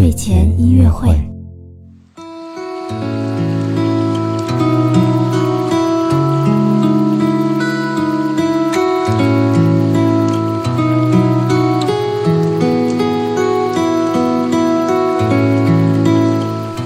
睡前音乐会。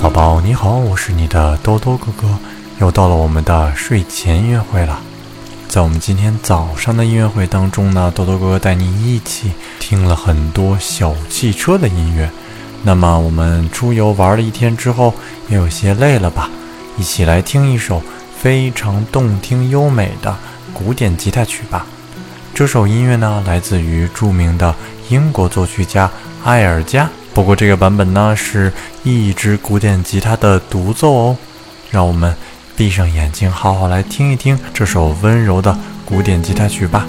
宝宝你好，我是你的兜兜哥哥，又到了我们的睡前音乐会了。在我们今天早上的音乐会当中呢，兜兜哥哥带你一起听了很多小汽车的音乐。那么我们出游玩了一天之后，也有些累了吧？一起来听一首非常动听优美的古典吉他曲吧。这首音乐呢，来自于著名的英国作曲家埃尔加。不过这个版本呢，是一支古典吉他的独奏哦。让我们闭上眼睛，好好来听一听这首温柔的古典吉他曲吧。